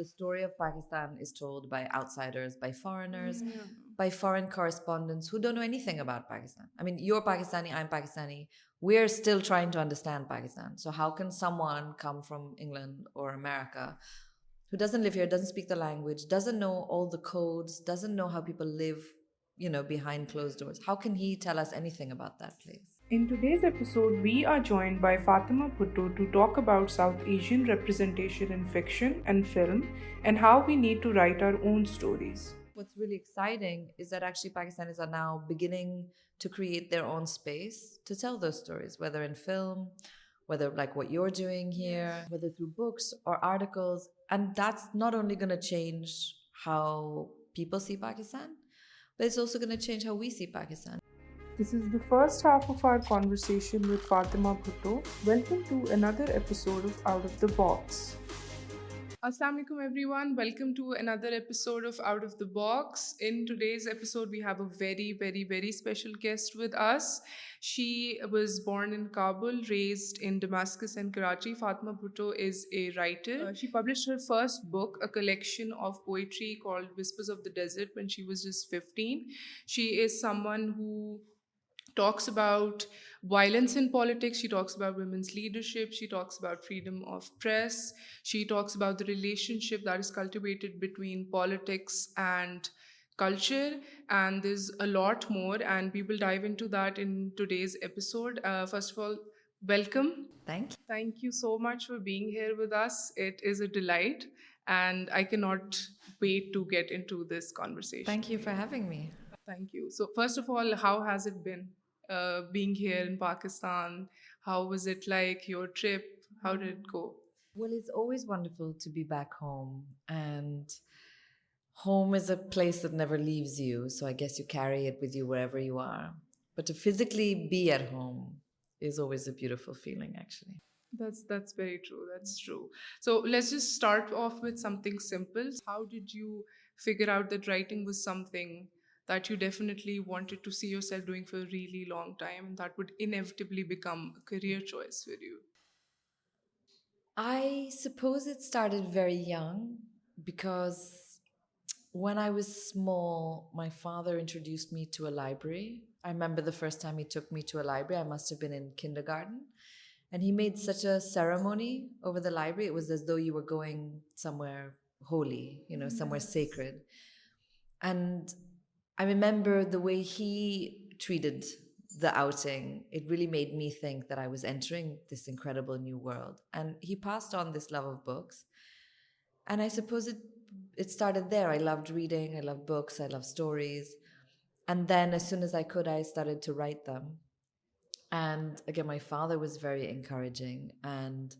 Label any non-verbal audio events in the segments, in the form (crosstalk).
The story of Pakistan is told by outsiders, by foreigners, mm-hmm. by foreign correspondents who don't know anything about Pakistan. I mean, you're Pakistani, I'm Pakistani. We're still trying to understand Pakistan. So how can someone come from England or America who doesn't live here, doesn't speak the language, doesn't know all the codes, doesn't know how people live, you know, behind closed doors? How can he tell us anything about that place? In today's episode, we are joined by Fatima Bhutto to talk about South Asian representation in fiction and film and how we need to write our own stories. What's really exciting is that actually Pakistanis are now beginning to create their own space to tell those stories, whether in film, whether like what you're doing here, yes. whether through books or articles. And that's not only going to change how people see Pakistan, but it's also going to change how we see Pakistan. This is the first half of our conversation with Fatima Bhutto. Welcome to another episode of Out of the Box. Assalamu alaikum everyone. Welcome to another episode of Out of the Box. In today's episode, we have a very, very, very special guest with us. She was born in Kabul, raised in Damascus and Karachi. Fatima Bhutto is a writer. Uh, she published her first book, a collection of poetry called Whispers of the Desert, when she was just 15. She is someone who talks about violence in politics she talks women's leadership she talks about freedom of press she talks about internship that is cultivated politics and culture and these a lot more and we'll dive in it in episode first of all welcome thank you so much for being here with this it is a delight and I can't wait to get us been Pakistan how does it like your trip how a place home simple how you figure out that writing that you definitely wanted to see yourself doing for a really long time, and that would inevitably become a career choice for you? I suppose it started very young, because when I was small, my father introduced me to a library. I remember the first time he took me to a library, I must have been in kindergarten. And he made such a ceremony over the library. It was as though you were going somewhere holy, somewhere sacred. And I remember the way he treated the outing. It really made me think that I was entering this incredible new world. And he passed on this love of books. And I suppose it started there. I loved reading. I loved books. I loved stories. And then as soon as I could, I started to write them. And again, my father was very encouraging and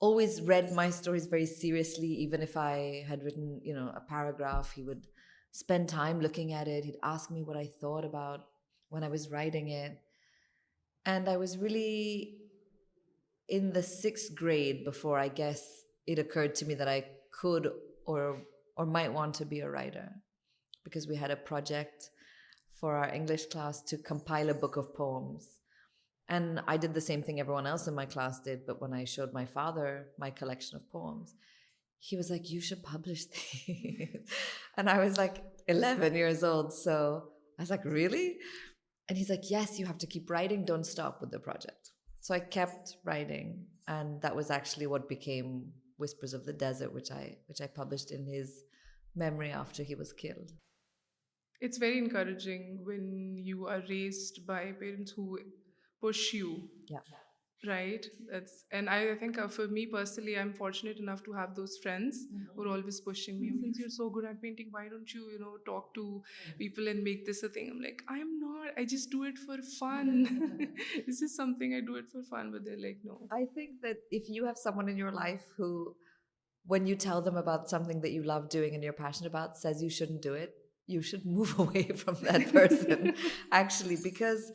always read my stories very seriously. Even if I had written, a paragraph, he would spend time looking at it. He'd ask me what I thought about when I was writing it. And I was really in the 6th grade before, I guess, it occurred to me that I could or might want to be a writer, because we had a project for our English class to compile a book of poems. And I did the same thing everyone else in my class did, but when I showed my father my collection of poems, he was like you should publish I was like realise don't ووٹیکٹ so I does what became wizards memory after four me personally I am fortunate enough to have those no talk to people and make this I'm like I am not I just do it this is something for fun like you have one in your life when you tell them abandon you love doing in your passion do it you should because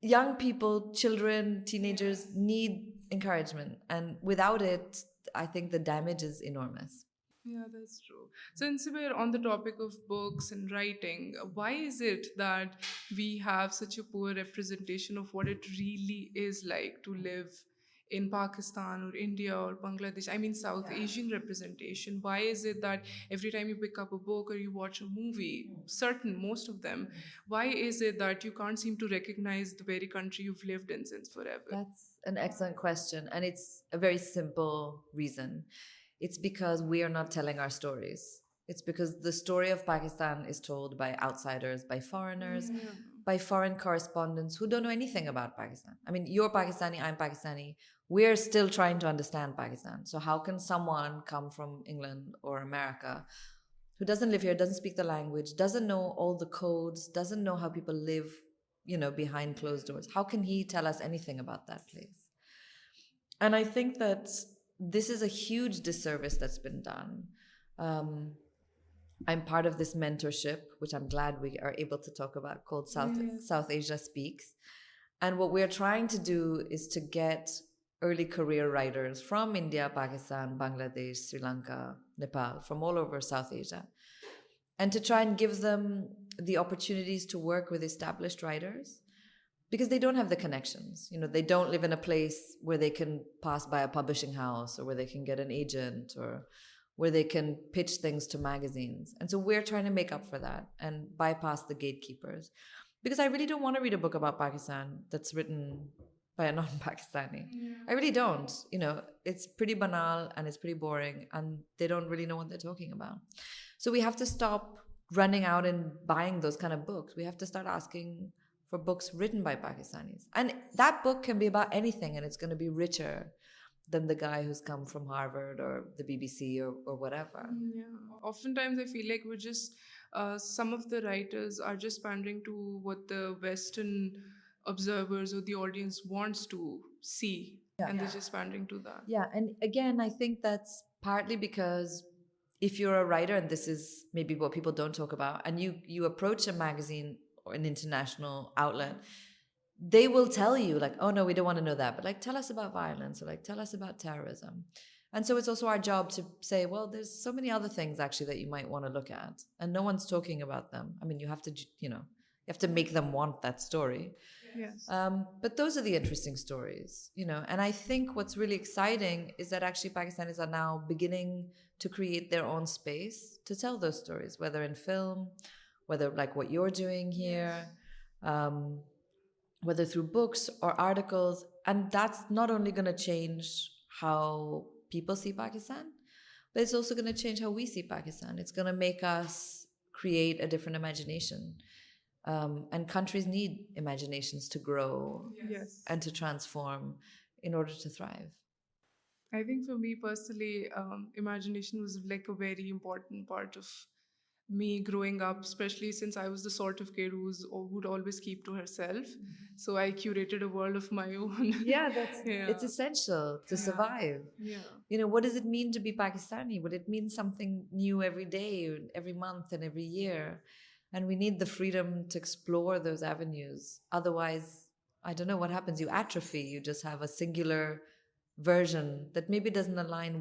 young people, children, teenagers need encouragement, and without it, I think the damage is enormous. Yeah, that's true. Since we're on the topic of books and writing, why is it that we have such a poor representation of what it really is like to live in Pakistan or India or Bangladesh I mean South Asian representation why is it that every time you pick up or you watch a movie certain most of them why is it that you can't seem to recognise the very country you in for lead question and it's a very simple reason it's because we are not telling our stories it's because the story of Pakistan is told by outsiders by foreigners by foreign correspondents who don't know anything about Pakistan. I mean, you're Pakistani, I'm Pakistani. We're still trying to understand Pakistan. So how can someone come from England or America who doesn't live here, doesn't speak the language, doesn't know all the codes, doesn't know how people live, you know, behind closed doors? How can he tell us anything about that place? And I think that this is a huge disservice that's been done. Um, I'm part of this mentorship, which I'm glad we are able to talk about, called South Asia Speaks. And what we're trying to do is to get early career writers from India, Pakistan, Bangladesh, Sri Lanka, Nepal, from all over South Asia, and to try and give them the opportunities to work with established writers, because they don't have the connections. You know, they don't live in a place where they can pass by a publishing house or where they can get an agent or where they can pitch things to magazines. And so we're trying to make up for that and bypass the gatekeepers, because I really don't want to read a book about Pakistan that's written by a (laughs) non-Pakistani. Yeah. I really don't. You know, it's pretty banal and it's pretty boring, and they don't really know what they're talking about. So we have to stop running out and buying those kind of books. We have to start asking for books written by Pakistanis. And that book can be about anything, and it's going to be richer be be same westerners you oh writers me Baloch میگزینشنل out let they will tell you like oh no we doubt and no dig chill is violence like chills of terrorism so many other things no one is talk about them I mean you he make them want that story but this are the interesting stories you know and I think what's really exciting is that actually Pakistan is a now beginning to get their own space to tell the stories whether in film whether like what you are doing here with the through books or articles and that's not only gonna change how people see Pakistan but it's also gonna change how we see Pakistan makes current imagination and countries need imaginations line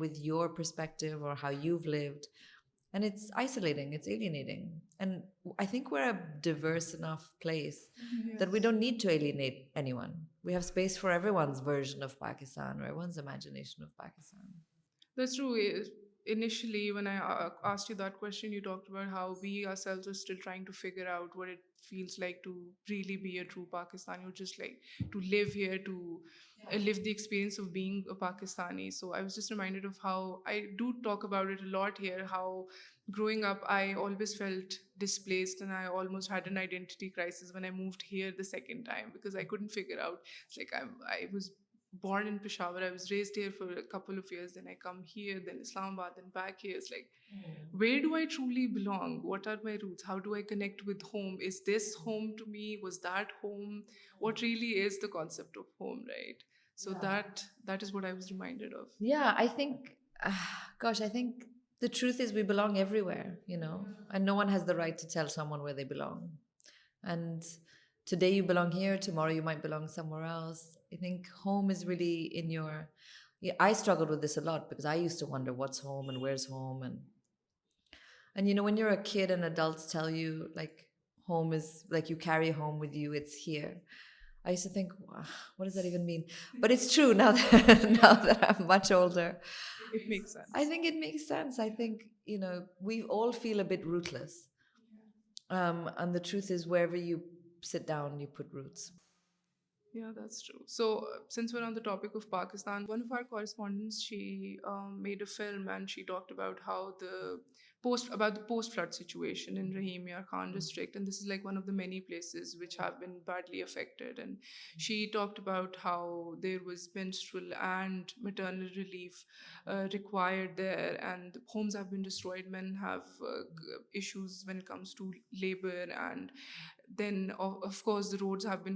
with you loud and I setting I think we are a place we don't need to alienate have space for everyone's version of Pakistan initially when I uh, uh, asked you that question, you talked about how we ourselves are still trying to figure out what it feels like to really be a true Pakistani, or just like to live here, to uh, live the experience of being a Pakistani. So I was just reminded of how I do talk about it a lot here, how growing up I always felt displaced, and I almost had an identity crisis when I moved here the second time, because I couldn't figure out, it's like I was born in Peshawar. I was raised here for a couple of years. Then I come here, then Islamabad, then back here. It's like, hmm. where do I truly belong? What are my roots? How do I connect with home? Is this home to me? Was that home? What hmm. really is the concept of home, right? So that is what I was reminded of. Yeah, I think, ah, I think the truth is we belong everywhere, you know, hmm. and no one has the right to tell someone where they belong. And today you belong here, tomorrow you might belong somewhere else. I think home is really in your... Yeah, I struggled with this a lot because I used to wonder what's home and where's home. And you know, when you're a kid and adults tell you like home is like you carry home with you, it's here. I used to think, "Wow, what does that even mean?" But it's true (laughs) now that now that I'm much older. It makes sense. I think it makes sense. I think, you know, we all feel a bit rootless. Um, and the truth is, wherever you post flood situation she talk about how there was پینڈ maternal relief required and ہومزرائڈ men ہیمس to labour and then of course road بھی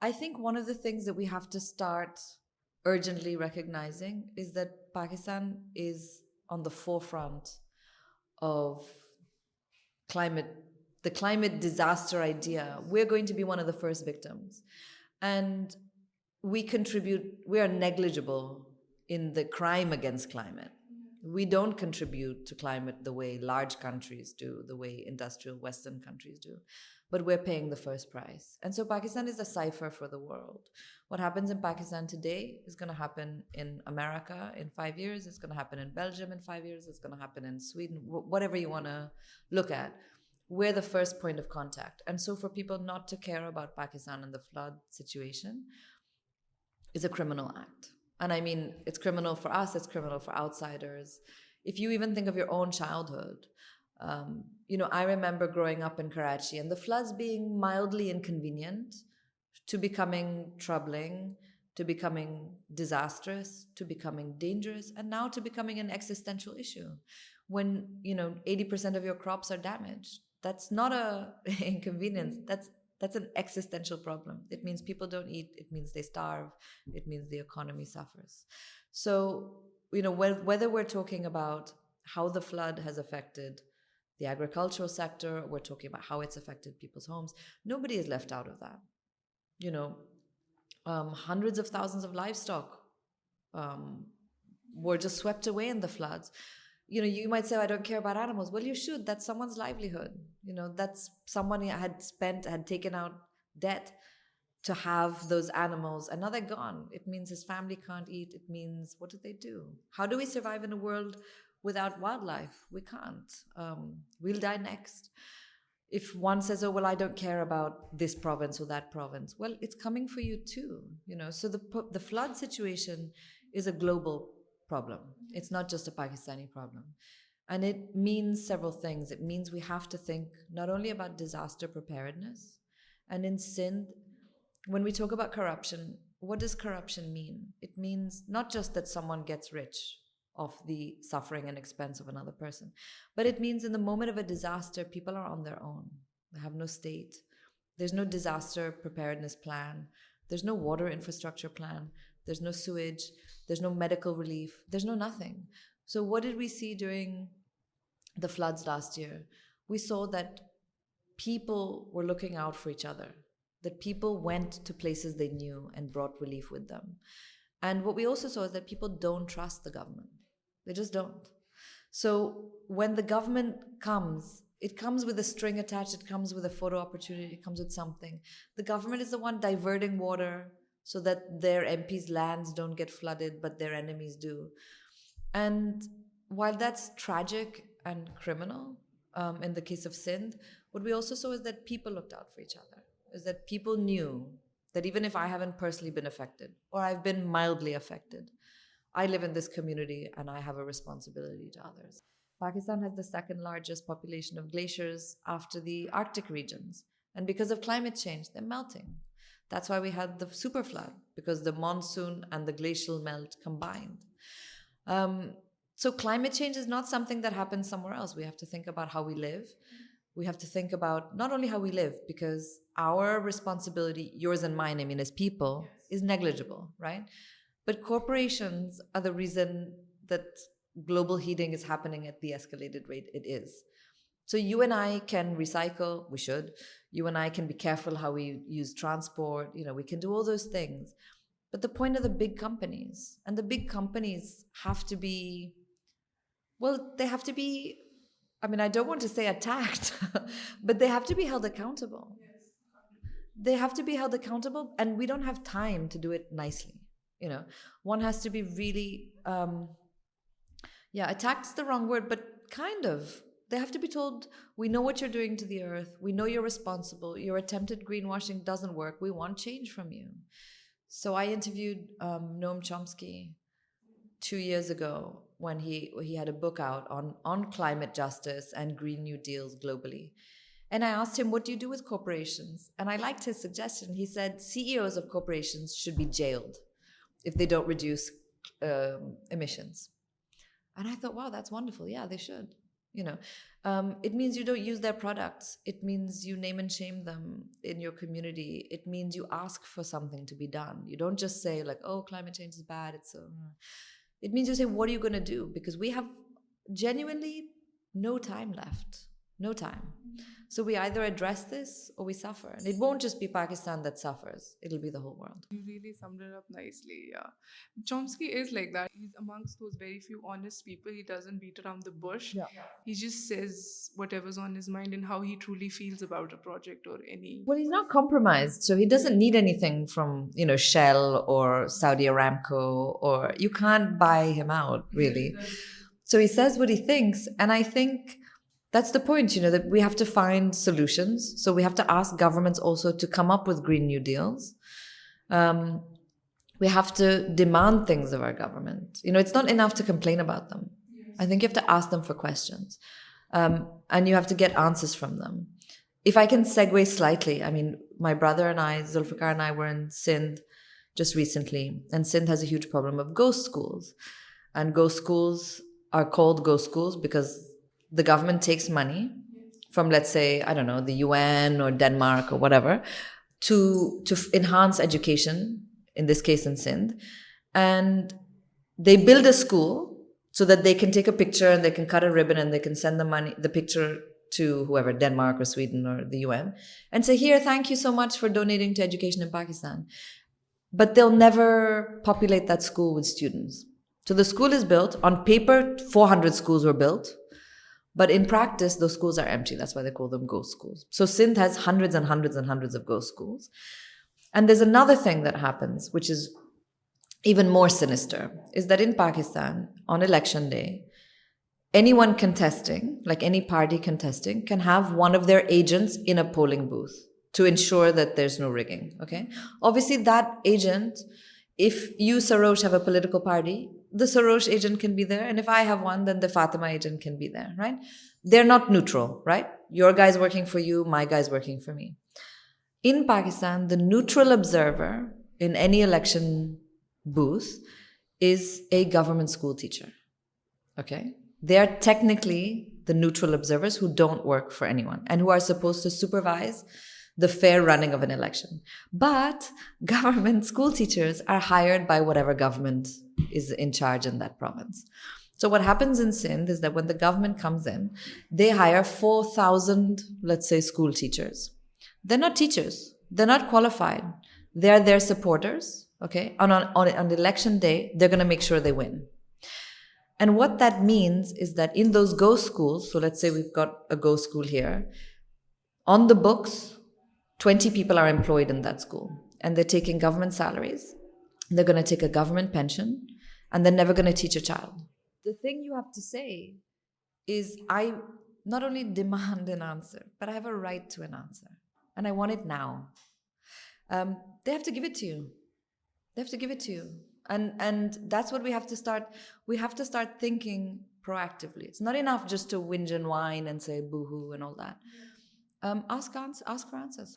I think one of the things we have to start urgently recognising that Pakistan is on the forefront climate disaster idea we are going to be one of the first victims and we contribute we are negligible in the crime against climate. We don't contribute to climate the way large countries do, the way industrial Western countries do, but we're paying the first price. And so Pakistan is a cipher for the world. What happens in Pakistan today is going to happen in America in 5 years. It's going to happen in Belgium in 5 years. It's going to happen in Sweden, whatever you want to look at. We're the first point of contact. And so for people not to care about Pakistan and the flood situation is a criminal act. And I mean, it's criminal for us, it's criminal for outsiders. If you even think of your own childhood, um, you know, I remember growing up in Karachi and the floods being mildly inconvenient to becoming troubling, to becoming disastrous, to becoming dangerous, and now to becoming an existential issue. When, you know, 80% of your crops are damaged, that's not an (laughs) inconvenience, that's that's an existential problem. It means people don't eat. It means they starve. It means the economy suffers. So, you know, whether we're talking about how the flood has affected the agricultural sector, we're talking about how it's affected people's homes, nobody is left out of that. You know, um, hundreds of thousands of livestock um, were just swept away in the floods you might say, I don't care about animals. Well, you should. That's someone's livelihood. That's someone had taken out debt to have those animals, and now they're gone. It means his family can't eat. It means, what do they do? How do we survive in a world without wildlife? We can't. Um, we'll die next. If one says, oh, well, I don't care about this province or that province. Well, it's coming for you too. So the flood situation is a global problem. Mm-hmm. It's not just a Pakistani problem. And it means several things. It means we have to think not only about disaster preparedness, and in Sindh, when we talk about corruption, what does corruption mean? It means not just that someone gets rich off the suffering and expense of another person, but it means in the moment of a disaster, people are on their own. They have no state. There's no disaster preparedness plan. There's no water infrastructure plan. There's no sewage. There's no medical relief. There's no nothing. So what did we see during the floods last year? We saw that people were looking out for each other, that people went to places they knew and brought relief with them. And what we also saw is that people don't trust the government. They just don't. So when the government comes, it comes with a string attached, it comes with a photo opportunity, it comes with something. The government is the one diverting water, so that their MPs' lands don't get flooded, but their enemies do. And while that's tragic and criminal, um, in the case of Sindh, what we also saw is that people looked out for each other, is that people knew that even if I haven't personally been affected, or I've been mildly affected, I live in this community and I have a responsibility to others. Pakistan has the second largest population of glaciers after the Arctic regions. And because of climate change, they're melting. That's why we had the super flood, because the monsoon and the glacial melt combined. Um, so climate change is not something that happens somewhere else. We have to think about how we live. We have to think about not only how we live, because our responsibility, yours and mine, I mean, as people, is negligible, right? But corporations are the reason that global heating is happening at the escalated rate it is. So you and I can recycle, we should. You and I can be careful how we use transport. We can do all those things. But the point of the big companies, and the big companies have to be, they have to be, I don't want to say attacked, (laughs) but they have to be held accountable. Yes. They have to be held accountable, and we don't have time to do it nicely. One has to be really, um, attacked is the wrong word, but kind of they have to be told, we know what you're doing to the earth. We know you're responsible. Your attempted greenwashing doesn't work. We want change from you. So I interviewed um, Noam Chomsky 2 years ago when he had a book out on climate justice and Green New Deals globally. And I asked him, what do you do with corporations? And I liked his suggestion. He said, CEOs of corporations should be jailed if they don't reduce um, emissions. And I thought, wow, that's wonderful. Yeah, they should. Um, it means you don't use their products. It means you name and shame them in your community. It means you ask for something to be done. You don't just say like, oh, climate change is bad. Uh, it means you say, what are you going to do? Because we have genuinely no time left. no time. So we either address this or we suffer. And it won't just be Pakistan that suffers. It'll be the whole world. You really summed it up nicely, yeah. Chomsky is like that. He's amongst those very few honest people. He doesn't beat around the bush. Yeah. He just says whatever's on his mind and how he truly feels about a project or any... Well, he's not compromised. So he doesn't need anything from, you know, Shell or Saudi Aramco or... You can't buy him out, really. So he says what he thinks. And I think... That's the point, that we have to find solutions. So we have to ask governments also to come up with Green New Deals. Um, we have to demand things of our government. It's not enough to complain about them. Yes. I think you have to ask them for questions. Um, and you have to get answers from them. If I can segue slightly, my brother and I, Zulfikar and I, were in Sindh just recently. And Sindh has a huge problem of ghost schools. And ghost schools are called ghost schools because the government takes money from, let's say, I don't know, the UN or Denmark or whatever, to enhance education, in this case in Sindh. And they build a school so that they can take a picture and they can cut a ribbon and they can send the money, the picture, to whoever, Denmark or Sweden or the UN, and say, here, thank you so much for donating to education in Pakistan. But they'll never populate that school with students. So the school is built. On paper, 400 schools were built but پریکز hundred and these is no a thing that's which is even more sinister Pakistan on election day a one can testing like a party can take can have one of their agents booth to ensure that there is no rigging okay obviously this you سروسیکل party the Sarosh agent can be there. And if I have one, then the Fatima agent can be there, right? They're not neutral, right? Your guy's working for you, my guy's working for me. In Pakistan, the neutral observer in any election booth is a government school teacher, okay? They are technically the neutral observers who don't work for anyone and who are supposed to supervise the fair running of an election. But government school teachers are hired by whatever government not کوالیفائڈرٹی پیپلائڈ inter taking government salaries pension and they're never going to teach a child. The thing you have to say is I not only demand an answer, but I have a right to an answer. And I want it now. Um, they have to give it to you. They have to give it to you. And, and that's what we have to start. We have to start thinking proactively. It's not enough just to whinge and whine and say boohoo and all that. Um, ask, ans- ask for answers.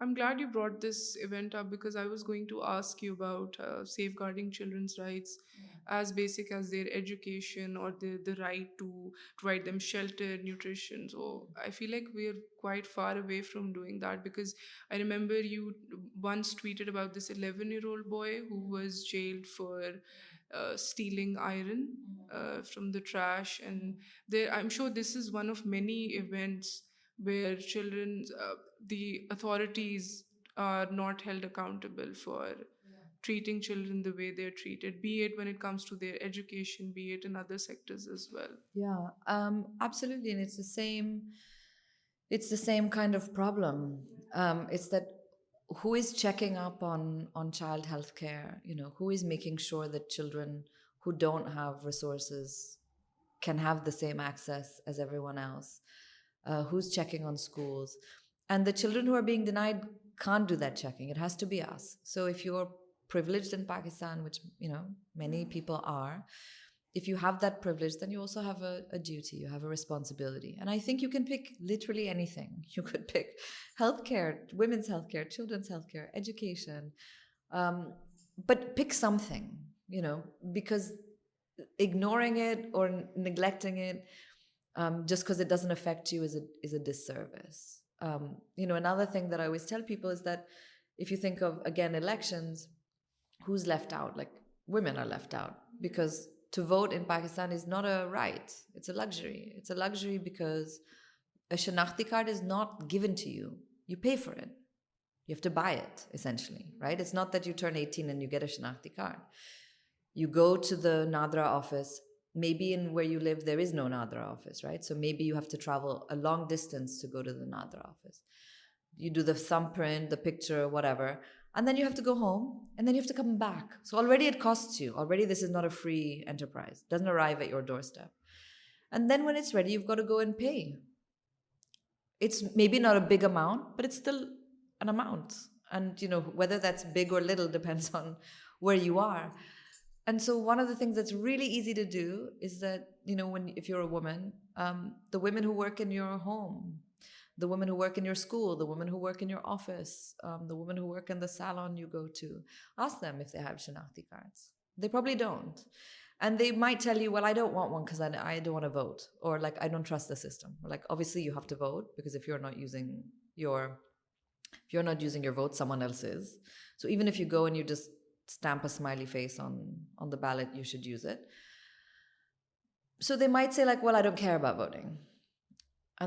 I'm glad you brought this event up because I was going to ask you about uh, safeguarding children's rights, as basic as their education or the right to provide them shelter, nutrition. So I feel like we're quite far away from doing that, because I remember you once tweeted about this 11-year-old boy who was jailed for uh, stealing iron mm-hmm. uh, from the trash. And I'm sure this is one of many events where children up on on child health making have resources can have schools And the children who are being denied can't do that checking. It has to be us. So if you're privileged in Pakistan, which, you know, many mm. people are, if you have that privilege, then you also have a duty, you have a responsibility. And I think you can pick literally anything. (laughs) You could pick healthcare, women's healthcare, children's healthcare, education, um, but pick something, you know, because ignoring it or neglecting it um, just because it doesn't affect you is a disservice. Um, another thing that I always tell people is that if you think of, again, elections, who's left out? Like, women are left out, because to vote in Pakistan is not a right. It's a luxury. It's a luxury because a Shanakhti card is not given to you. You pay for it. You have to buy it, essentially, right? It's not that you turn 18 and you get a Shanakhti card. You go to the Nadra office, maybe in where you live, there is no Nadra office, right? So maybe you have to travel a long distance to go to the Nadra office. You do the thumbprint, the picture, whatever, and then you have to go home, and then you have to come back. So already it costs you. Already this is not a free enterprise. It doesn't arrive at your doorstep. And then when it's ready, you've got to go and pay. It's maybe not a big amount, but it's still an amount. And, you know, whether that's big or little depends (laughs) on where you are. And so one of the things that's really easy to do is that, if you're a woman, um, the women who work in your home, the women who work in your school, the women who work in your office, um, the women who work in the salon you go to, ask them if they have Shanakti cards. They probably don't. And they might tell you, well, I don't want one because I don't want to vote. Or like, I don't trust the system. Or, like, obviously you have to vote, because if you're not using your vote, someone else is. So even if you go and you just smiley face on on the ballot you should use it so they might say like well I do گر باب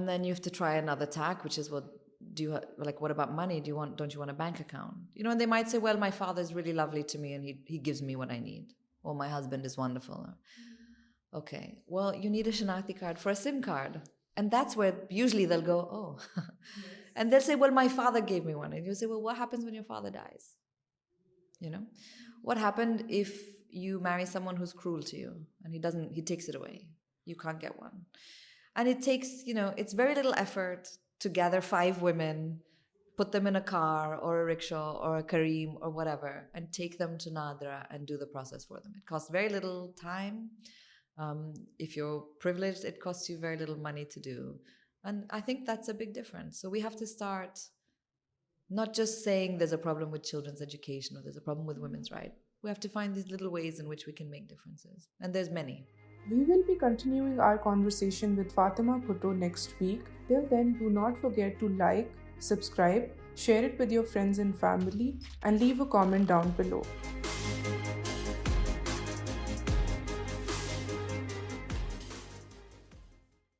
then you he try and check which is وٹک bank account you know they might say well my father very لولیز me when I need why husband okay شناختی You know, what happened if you marry someone who's cruel to you and he takes it away? You can't get one. And it takes, it's very little effort to gather 5 women, put them in a car or a rickshaw or a Kareem or whatever, and take them to Nadra and do the process for them. It costs very little time. Um, if you're privileged, it costs you very little money to do. And I think that's a big difference. So we have to start not just seeing this um with children's we will be continue ours with Fatima Bhutto next week till then not forget to like subscribe share it with your friends and family and leave a comment down below